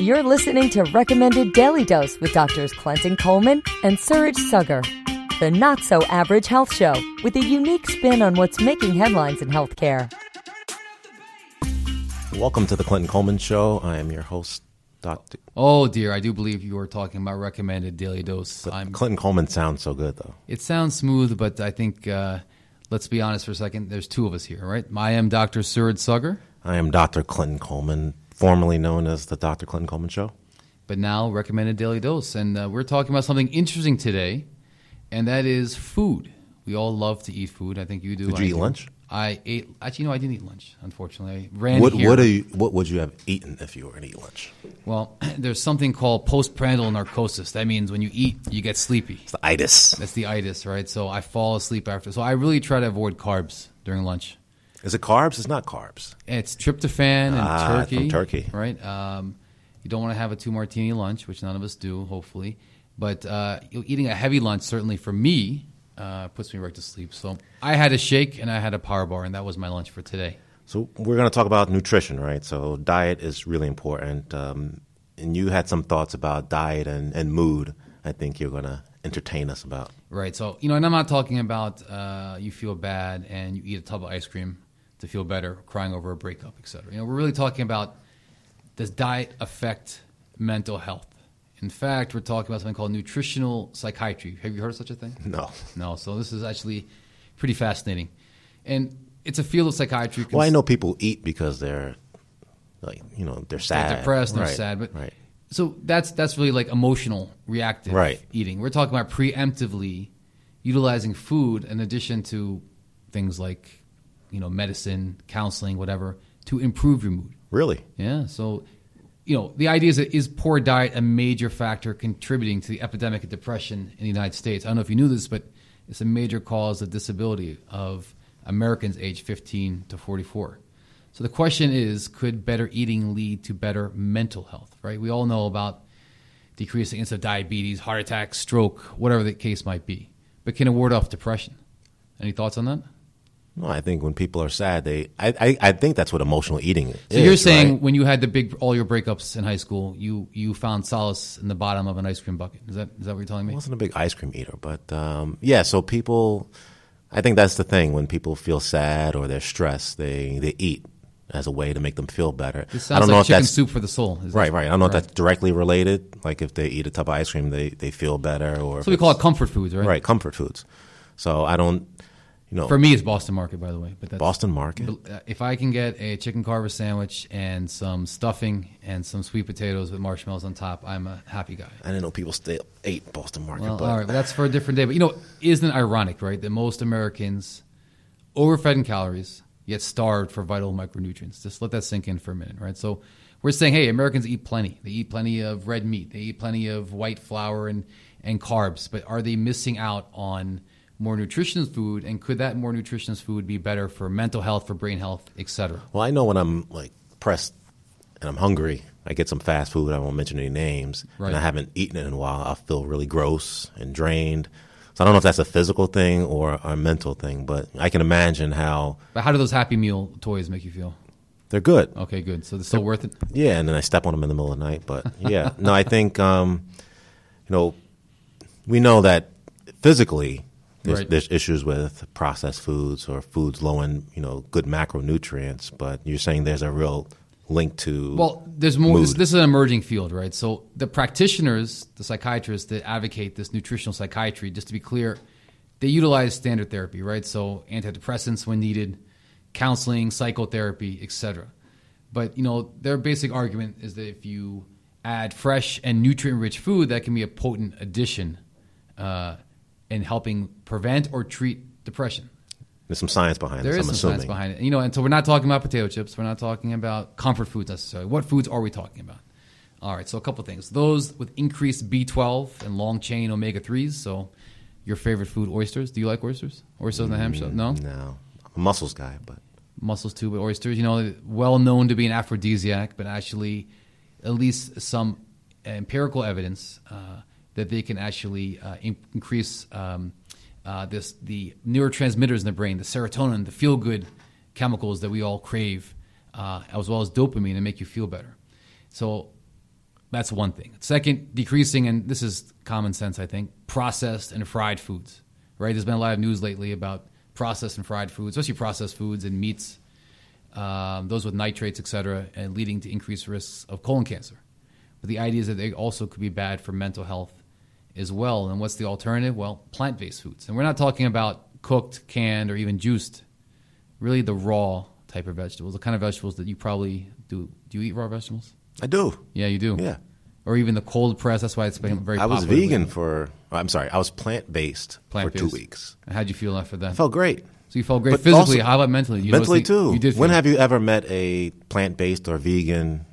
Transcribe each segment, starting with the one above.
You're listening to Recommended Daily Dose with Doctors Clinton Coleman and Suraj Saggar, the not so average health show with a unique spin on what's making headlines in healthcare. Welcome to the Clinton Coleman Show. I am your host, Dr. Oh dear, I do believe you were talking about recommended daily dose. I'm, Clinton Coleman sounds so good, though. it sounds smooth, but I think uh, let's be honest for a second. There's two of us here, right? I am Dr. Suraj Saggar, I am Dr. Clinton Coleman, formerly known as the Dr. Clinton Coleman Show. but now recommended daily dose, and uh, we're talking about something interesting today, and that is food. We all love to eat food. I think you do. Did I you eat do. lunch? I ate. Actually, no, I didn't eat lunch. Unfortunately, I ran What here. what, are you, what would you have eaten if you were going to eat lunch? well, there's something called postprandial narcosis. That means when you eat, you get sleepy. It's the itis. That's the itis, right? So I fall asleep after. So I really try to avoid carbs during lunch. Is it carbs? It's not carbs. It's tryptophan and Ah, turkey. from turkey. right? Um, you don't want to have a two martini lunch, which none of us do, hopefully. But uh, eating a heavy lunch, certainly for me, uh, puts me right to sleep. So I had a shake and I had a power bar, and that was my lunch for today. So we're going to talk about nutrition, right? So diet is really important. Um, and you had some thoughts about diet and, and mood. I think you're going to entertain us about. Right. So, you know, and I'm not talking about uh, you feel bad and you eat a tub of ice cream to feel better, crying over a breakup, et cetera. You know, we're really talking about does diet affect mental health? In fact, we're talking about something called nutritional psychiatry. Have you heard of such a thing? No. No. So this is actually pretty fascinating. And it's a field of psychiatry. Well, I know people eat because they're, like, you know, they're sad, They're depressed, they're Right, sad, but right. so that's that's really like emotional reactive Right. eating. We're talking about preemptively utilizing food in addition to things like you know medicine, counseling, whatever to improve your mood. Really? Yeah, so you know the idea is that is poor diet a major factor contributing to the epidemic of depression in the United States? I don't know if you knew this, but it's a major cause of disability of Americans aged 15 to 44. So the question is, could better eating lead to better mental health? Right? We all know about decreasing incidence of diabetes, heart attack, stroke, whatever the case might be. But can it ward off depression? Any thoughts on that? No, I think when people are sad, they. I, I, I think that's what emotional eating is. So you're saying right? when you had the big all your breakups in high school, you you found solace in the bottom of an ice cream bucket. Is that is that what you're telling me? I wasn't a big ice cream eater, but um, yeah. So people, I think that's the thing. When people feel sad or they're stressed, they they eat as a way to make them feel better. This I don't like know if chicken that's soup for the soul. Right, right. I don't know if that's directly related. Like if they eat a tub of ice cream, they they feel better, or So we call it comfort foods, right? right comfort foods. So I don't, you know, For me, it's Boston Market, by the way. But that's, Boston Market. Uh, If I can get a chicken carver sandwich and some stuffing and some sweet potatoes with marshmallows on top, I'm a happy guy. I didn't know people still ate Boston Market, Well, but all right, but that's for a different day. But you know, isn't it ironic, right, that most Americans overfed in calories yet starved for vital micronutrients? Just let that sink in for a minute, right? So we're saying, hey, Americans eat plenty. They eat plenty of red meat. They eat plenty of white flour and and carbs. But are they missing out on more nutritious food? And could that more nutritious food be better for mental health, for brain health, et cetera? Well, I know when I'm like pressed and I'm hungry, I get some fast food. I won't mention any names, Right. and I haven't eaten it in a while. I feel really gross and drained. So I don't know if that's a physical thing or a mental thing, but I can imagine how But how do those Happy Meal toys make you feel? they're good. Okay, good. So they're still worth it. Yeah, and then I step on them in the middle of the night. But yeah, no, I think um, you know we know that physically there's, Right. there's issues with processed foods or foods low in you know good macronutrients. But you're saying there's a real link to Well, there's more. This, this is an emerging field, right? So the practitioners, the psychiatrists that advocate this nutritional psychiatry, just to be clear, they utilize standard therapy, right? So antidepressants when needed, counseling, psychotherapy, etc. But you know, their basic argument is that if you add fresh and nutrient-rich food, that can be a potent addition uh, in helping prevent or treat depression. There's some science behind There this. is I'm some assuming. science behind it. You know, and so we're not talking about potato chips. We're not talking about comfort foods necessarily. What foods are we talking about? All right, so a couple things. Those with increased B12 and long chain omega 3s. So your favorite food, oysters. Do you like oysters? Oysters in the ham show? No? No, I'm a mussels guy, but Mussels too, but oysters, you know, well known to be an aphrodisiac, but actually at least some empirical evidence uh, that they can actually uh, in- increase um, uh, this the neurotransmitters in the brain, the serotonin, the feel good chemicals that we all crave, uh, as well as dopamine, to make you feel better. So that's one thing. Second, decreasing, and this is common sense, I think, processed and fried foods. Right? There's been a lot of news lately about processed and fried foods, especially processed foods and meats, um, those with nitrates, et cetera, and leading to increased risks of colon cancer. But the idea is that they also could be bad for mental health as well. And what's the alternative? Well, plant based foods. And we're not talking about cooked, canned, or even juiced, really the raw type of vegetables, the kind of vegetables that you probably do. Do you eat raw vegetables? I do. Yeah, you do. Yeah. Or even the cold press. That's why it's been very. I was vegan lately. for. Oh, I'm sorry. I was plant based for two weeks. How'd you feel after that? I felt great. so you felt great But physically. also- How about mentally? You Mentally too. You did. when have you ever met a plant based or vegan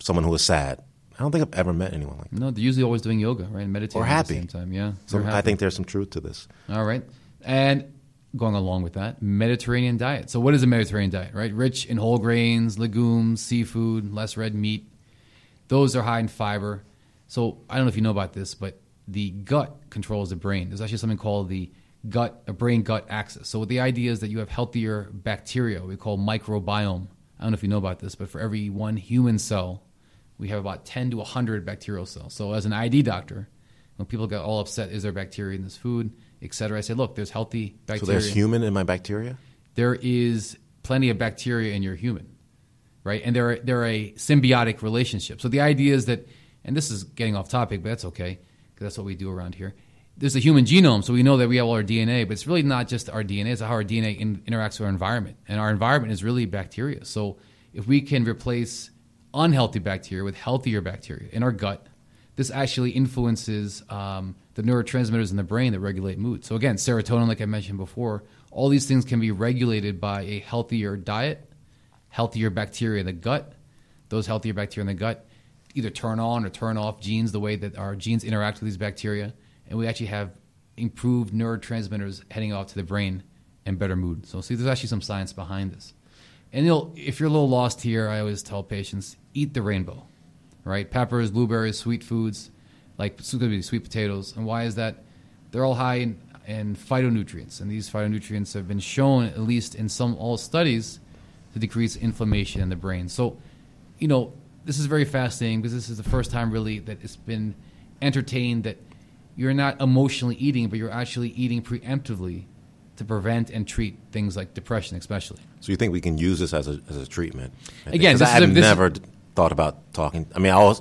someone who was sad? I don't think I've ever met anyone like that. No, they're usually always doing yoga, right? And meditating Or at happy. the same time. Yeah. So I think there's some truth to this. All right. And going along with that, Mediterranean diet. So, what is a Mediterranean diet, right? Rich in whole grains, legumes, seafood, less red meat. Those are high in fiber. So, I don't know if you know about this, but the gut controls the brain. There's actually something called the gut, a brain gut axis. So, the idea is that you have healthier bacteria, we call microbiome. I don't know if you know about this, but for every one human cell, we have about 10 to 100 bacterial cells. So, as an ID doctor, when people get all upset, is there bacteria in this food, et cetera? I say, look, there's healthy bacteria. So there's human in my bacteria? there is plenty of bacteria in your human, right? And they're, they're a symbiotic relationship. So the idea is that, and this is getting off topic, but that's okay, because that's what we do around here. There's a human genome, so we know that we have all our DNA, but it's really not just our DNA, it's how our DNA in, interacts with our environment. And our environment is really bacteria. So if we can replace unhealthy bacteria with healthier bacteria in our gut, this actually influences um, the neurotransmitters in the brain that regulate mood. So again, serotonin, like I mentioned before, all these things can be regulated by a healthier diet, healthier bacteria in the gut. Those healthier bacteria in the gut either turn on or turn off genes the way that our genes interact with these bacteria, and we actually have improved neurotransmitters heading off to the brain and better mood. So see, there's actually some science behind this. And you'll, if you're a little lost here, I always tell patients eat the rainbow, right? Peppers, blueberries, sweet foods, like sweet potatoes. And why is that? They're all high in, in phytonutrients, and these phytonutrients have been shown, at least in some all studies, to decrease inflammation in the brain. So, you know, this is very fascinating because this is the first time really that it's been entertained that you're not emotionally eating, but you're actually eating preemptively to prevent and treat things like depression, especially. So you think we can use this as a as a treatment? Again, I is a- have this is- never thought about talking. I mean, I always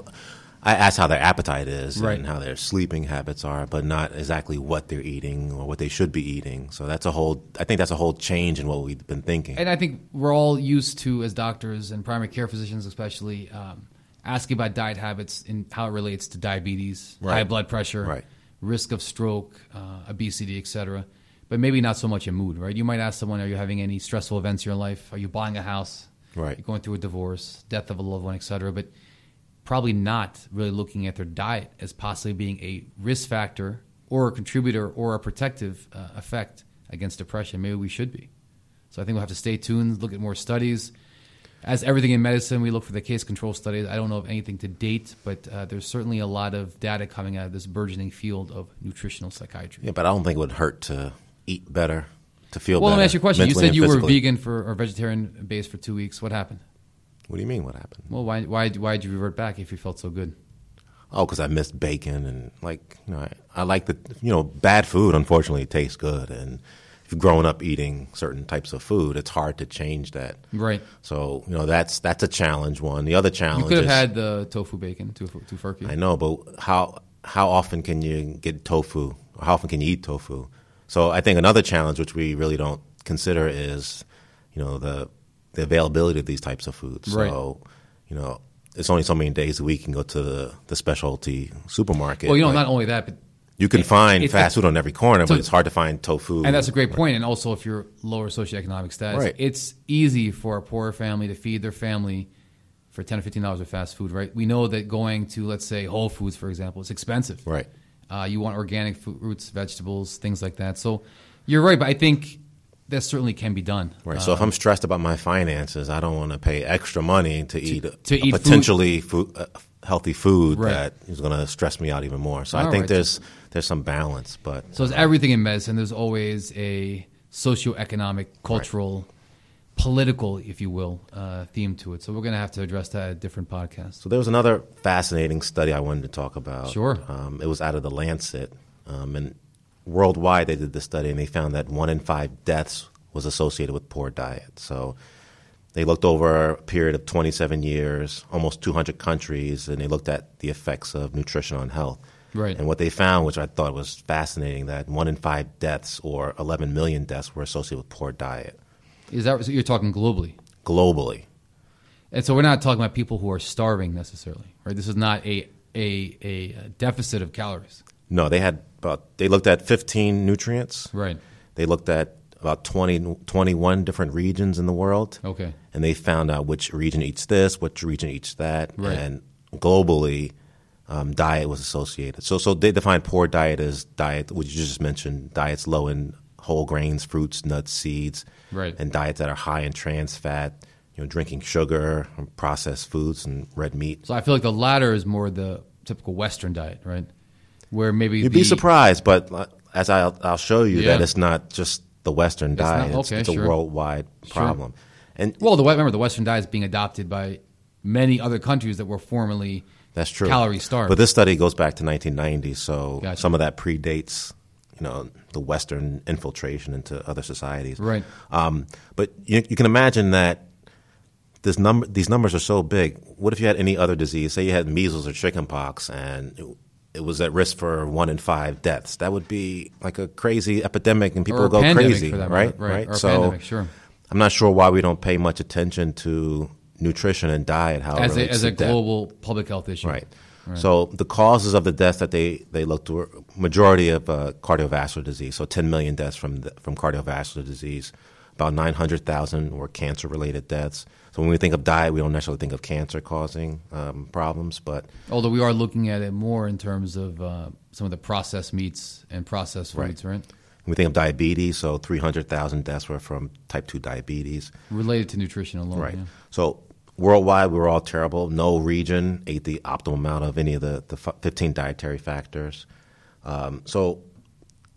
I ask how their appetite is Right. and how their sleeping habits are, but not exactly what they're eating or what they should be eating. So that's a whole. I think that's a whole change in what we've been thinking. And I think we're all used to, as doctors and primary care physicians especially, um, asking about diet habits and how it relates to diabetes, Right. high blood pressure, Right. risk of stroke, uh, obesity, etc. But maybe not so much in mood, right? You might ask someone, "Are you having any stressful events in your life? Are you buying a house? Right. You're going through a divorce, death of a loved one, etc." But probably not really looking at their diet as possibly being a risk factor or a contributor or a protective uh, effect against depression. Maybe we should be. So I think we'll have to stay tuned, look at more studies. As everything in medicine, we look for the case control studies. I don't know of anything to date, but uh, there's certainly a lot of data coming out of this burgeoning field of nutritional psychiatry. yeah, but I don't think it would hurt to eat better, to feel well, better. Well, let me ask you a question. You said you were vegan for or vegetarian based for two weeks. What happened? What do you mean? What happened? Well, why why why did you revert back if you felt so good? Oh, because I missed bacon and like you know I, I like the you know bad food. Unfortunately, tastes good, and if you've grown up eating certain types of food, it's hard to change that. Right. So you know that's that's a challenge. One. The other challenge You could have is had the tofu bacon, tofu, tofurkey. I know, but how how often can you get tofu? How often can you eat tofu? So I think another challenge, which we really don't consider, is you know the the availability of these types of foods. Right. So you know it's only so many days a week you can go to the, the specialty supermarket. Well, you know, not only that, but you can find it's- fast food on every corner, So- but it's hard to find tofu. And that's a great point. And also, if you're lower socioeconomic status, Right. it's easy for a poor family to feed their family for ten or fifteen dollars of fast food. Right? We know that going to let's say Whole Foods, for example, is expensive. Right. Uh, you want organic fruits, vegetables, things like that. So you're right, but I think that certainly can be done. Right. So if I'm stressed about my finances, I don't want to pay extra money to, eat to eat food. potentially food, uh, healthy food Right. that is going to stress me out even more. So I think right. there's there's some balance, but So it's everything in medicine. There's always a socioeconomic, cultural political, if you will, uh, theme to it. So we're going to have to address that at a different podcast. So there was another fascinating study I wanted to talk about. Sure. Um, it was out of the Lancet, um, and worldwide they did this study, and they found that one in five deaths was associated with poor diet. So they looked over a period of 27 years, almost 200 countries, and they looked at the effects of nutrition on health. Right. And what they found, which I thought was fascinating, that one in five deaths or 11 million deaths were associated with poor diet Is that so you're talking globally? globally. And so we're not talking about people who are starving necessarily, right? This is not a a, a deficit of calories, No, they had about, they looked at 15 nutrients. right? They looked at about 20, 21 different regions in the world. Okay, And they found out which region eats this, which region eats that. Right. And globally, um, diet was associated. So, so they define poor diet as diet, which you just mentioned, diets low in whole grains, fruits, nuts, seeds, Right. and diets that are high in trans fat, you know, drinking sugar, processed foods, and red meat. so I feel like the latter is more the typical Western diet, right? Where maybe You'd the, be surprised, but uh, as I'll, I'll show you, Yeah. that it's not just the Western not- diet. It's, okay, it's a sure. worldwide problem. And Well, the remember the Western diet is being adopted by many other countries that were formerly That's true. calorie starved. But this study goes back to 1990, so Gotcha. some of that predates, you know, the Western infiltration into other societies. Right. Um, but you, you can imagine that this number, these numbers are so big. What if you had any other disease? Say you had measles or chickenpox, and it, it was at risk for one in five deaths. That would be like a crazy epidemic, and people would go crazy, right? matter. Right. Or so pandemic, sure. I'm not sure why we don't pay much attention to nutrition and diet. How it as a, as a global public health issue. Right. So the causes of the deaths that they, they looked were majority of uh, cardiovascular disease. So 10 million deaths from the, from cardiovascular disease. About 900,000 were cancer related deaths. So when we think of diet, we don't necessarily think of cancer causing um, problems, but Although we are looking at it more in terms of uh, some of the processed meats and processed foods, right? when we think of diabetes, so 300,000 deaths were from type 2 diabetes. Related to nutrition alone. Right. yeah. So worldwide, we were all terrible. No region ate the optimal amount of any of the, the 15 dietary factors. Um, so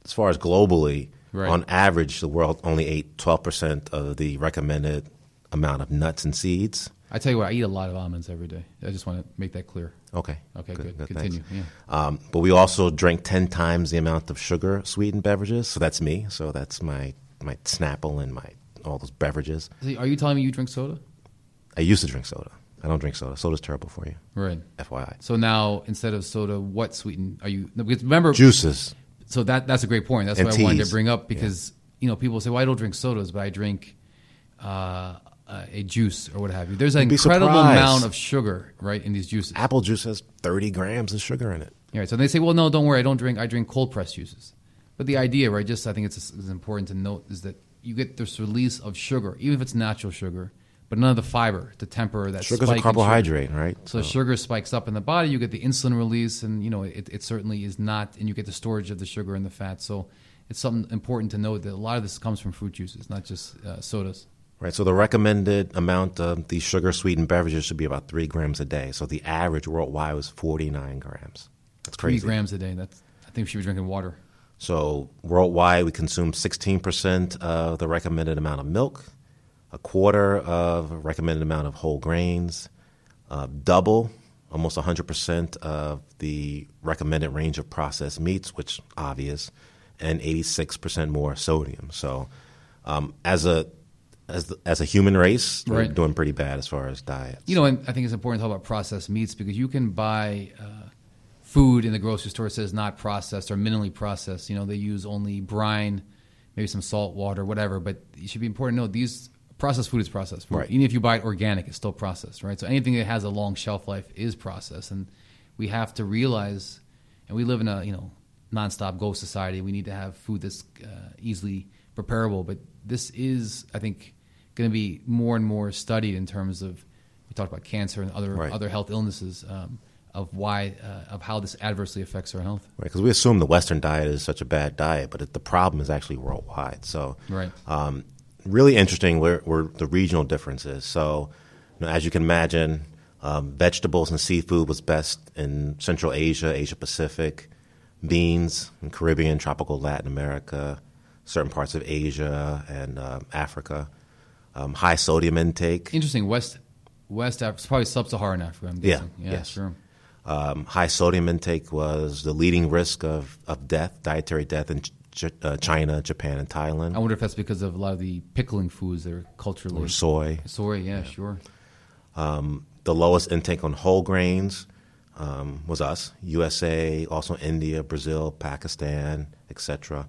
as far as globally, Right. on average, the world only ate 12% of the recommended amount of nuts and seeds. I tell you what, I eat a lot of almonds every day. I just want to make that clear. Okay. Okay, good. thanks. Continue. Yeah. Um, but we also drink 10 times the amount of sugar sweetened beverages. So that's me. So that's my, my Snapple and my all those beverages. Are you telling me you drink soda? I used to drink soda. I don't drink soda. Soda's terrible for you, Right. FYI. So now instead of soda, what sweeten are you? Because remember, Juices. so that that's a great point. That's And what I wanted to bring up because you know people say, "Well, I don't drink sodas, but I drink uh, uh, a juice or what have you." There's an incredible surprised. amount of sugar right in these juices. Apple juice has 30 grams of sugar in it. Right. So they say, well, no, don't worry. I don't drink. I drink cold pressed juices. But the idea, right? Just I think it's, it's important to note is that you get this release of sugar, even if it's natural sugar, but none of the fiber to temper that. Sugar's spike a carbohydrate, right? So sugar spikes up in the body. You get the insulin release, and you know it, it certainly is not, and you get the storage of the sugar and the fat. So it's something important to note that a lot of this comes from fruit juices, not just uh, sodas. Right. So the recommended amount of these sugar sweetened beverages should be about three grams a day. So the average worldwide was 49 grams. That's crazy. Three grams a day. That's I think we should be drinking water. So worldwide, we consume 16% of the recommended amount of milk, a quarter of recommended amount of whole grains, uh, double, almost 100% of the recommended range of processed meats, which obvious, and 86% more sodium. So um, as a as, the, as a human race, we're Right. doing pretty bad as far as diet. You know, and I think it's important to talk about processed meats because you can buy uh, food in the grocery store that says not processed or minimally processed. You know, they use only brine, maybe some salt water, whatever. But it should be important to know these processed food is processed food. Right. Even if you buy it organic, it's still processed, right? So anything that has a long shelf life is processed, and we have to realize. And we live in a you know nonstop go society. We need to have food that's uh, easily preparable. But this is, I think, going to be more and more studied in terms of we talked about cancer and other Right. other health illnesses um, of why uh, of how this adversely affects our health. Right, because we assume the Western diet is such a bad diet, but it, the problem is actually worldwide. So, Right. um, really interesting where, where the regional differences. So, you know, as you can imagine, um, vegetables and seafood was best in Central Asia, Asia Pacific, beans in Caribbean, tropical Latin America, certain parts of Asia and uh, Africa. um, high sodium intake, Interesting. West West Africa, probably sub-Saharan Africa. I'm Yeah. Yeah. yes. Sure. um, high sodium intake was the leading risk of, of death, dietary death in Ch- uh, China, Japan, and Thailand. I wonder if that's because of a lot of the pickling foods that are culturally or soy. Soy, yeah, sure. The lowest intake on whole grains um, was us, USA, also India, Brazil, Pakistan, etc.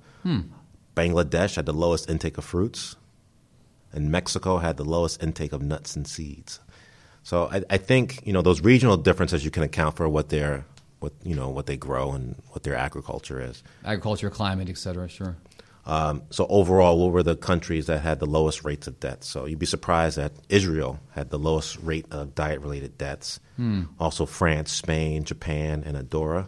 Bangladesh had the lowest intake of fruits, and Mexico had the lowest intake of nuts and seeds. So I, I think you know those regional differences you can account for what their what you know what they grow and what their agriculture is. Agriculture, climate, et cetera, sure. Um, so overall, what were the countries that had the lowest rates of deaths? So you'd be surprised that Israel had the lowest rate of diet-related deaths. Also, France, Spain, Japan, and Andorra.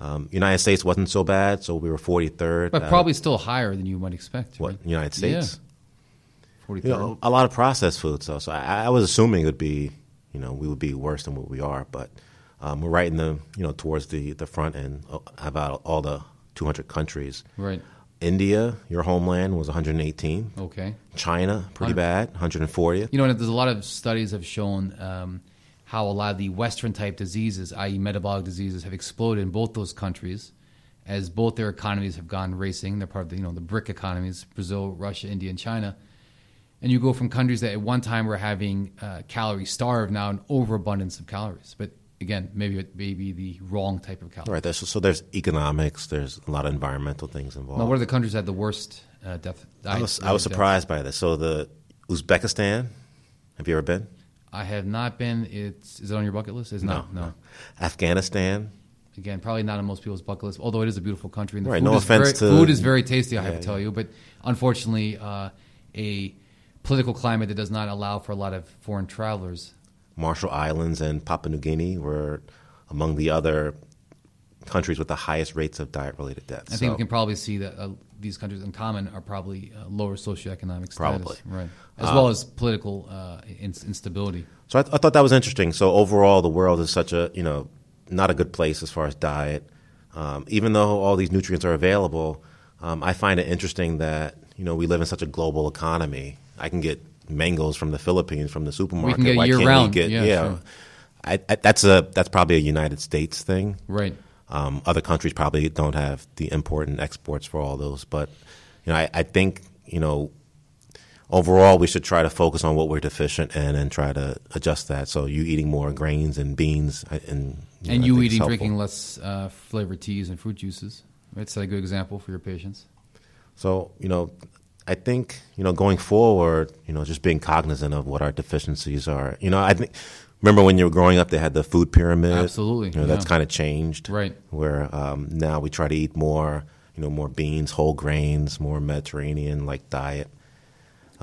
Um, United States wasn't so bad, so we were 43rd. But out probably still higher than you might expect. what right? United States. Forty You know, a lot of processed foods, though. So I, I was assuming it would be, you know, we would be worse than what we are, but um, we're right in the, you know, towards the the front end uh, about all the 200 countries. Right. India, your homeland, was 118. Okay. China, pretty bad, 140. You know, and there's a lot of studies have shown um, how a lot of the Western type diseases, i.e., metabolic diseases, have exploded in both those countries, as both their economies have gone racing. They're part of the you know the BRIC economies: Brazil, Russia, India, and China. And you go from countries that at one time were having uh, calorie starved, now an overabundance of calories. But again, maybe it may be the wrong type of calorie. Right. There's, so there's economics. There's a lot of environmental things involved. Now, what are the countries that had the worst uh, death? I was I was surprised by this. So the Uzbekistan. Have you ever been? I have not been. It's is it on your bucket list? It's not. No. Afghanistan. Again, probably not on most people's bucket list. Although it is a beautiful country, and the Right, food no is offense very, to- food is very tasty. I have to tell you, but unfortunately, uh, a political climate that does not allow for a lot of foreign travelers. Marshall Islands and Papua New Guinea were among the other countries with the highest rates of diet-related deaths. I think So- we can probably see that uh, these countries in common are probably uh, lower socioeconomic status, Probably. right, as well as political uh, ins- instability. So I, th- I thought that was interesting. So overall, the world is such a you know not a good place as far as diet. Um, even though all these nutrients are available, um, I find it interesting that you know we live in such a global economy. I can get mangoes from the Philippines from the supermarket. We get it Why year can't round. we get Yeah, sure. I, I, that's a that's probably a United States thing. Right. Um, other countries probably don't have the import and exports for all those, but you know, I, I think you know, overall we should try to focus on what we're deficient in and try to adjust that. So you eating more grains and beans and you and know, you eating, drinking less uh, flavored teas and fruit juices. That's a good example for your patients. So you know, I think you know going forward, you know, just being cognizant of what our deficiencies are. You know, I think. Remember when you were growing up, they had the food pyramid. Absolutely, You know, that's yeah. kind of changed. Right. Where um, now we try to eat more, you know, more beans, whole grains, more Mediterranean like diet.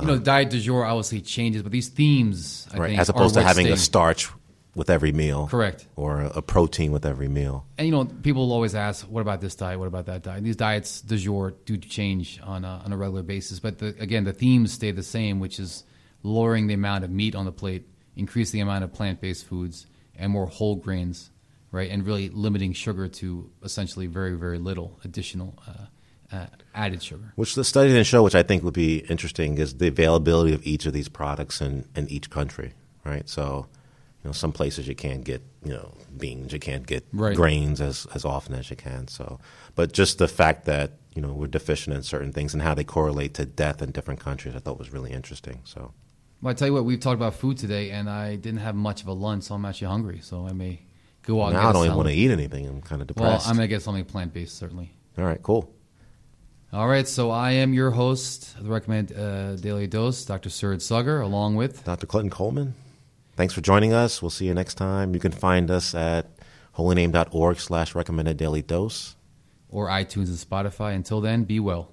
You know, diet du jour obviously changes, but these themes, I right. think, As opposed to having stay. a starch with every meal. Correct. Or a, a protein with every meal. And you know, people always ask, "What about this diet? What about that diet?" These diets du jour do change on a, on a regular basis, but the, again, the themes stay the same, which is lowering the amount of meat on the plate, increasing the amount of plant-based foods, and more whole grains, right? And really limiting sugar to essentially very, very little additional uh, uh, added sugar. Which the study didn't show, which I think would be interesting, is the availability of each of these products in, in each country, right? So, know, some places you can't get, you know, beans, you can't get Right. grains as, as often as you can. So, but just the fact that, you know, we're deficient in certain things and how they correlate to death in different countries, I thought was really interesting. So, Well, I tell you what, we've talked about food today, and I didn't have much of a lunch, so I'm actually hungry. So I may go out. and now I don't even want to eat anything. I'm kind of depressed. Well. I'm gonna get something plant-based, certainly. All right, cool. All right, so I am your host the Recommend uh, Daily Dose, Dr. Surd Saggar, along with Dr. Clinton Coleman, thanks for joining us. We'll see you next time. You can find us at holyname.org slash recommended daily dose. or iTunes and Spotify. Until then, be well.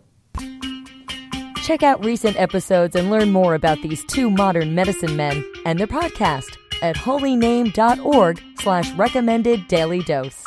Check out recent episodes and learn more about these two modern medicine men and their podcast at holyname.org slash recommended daily dose.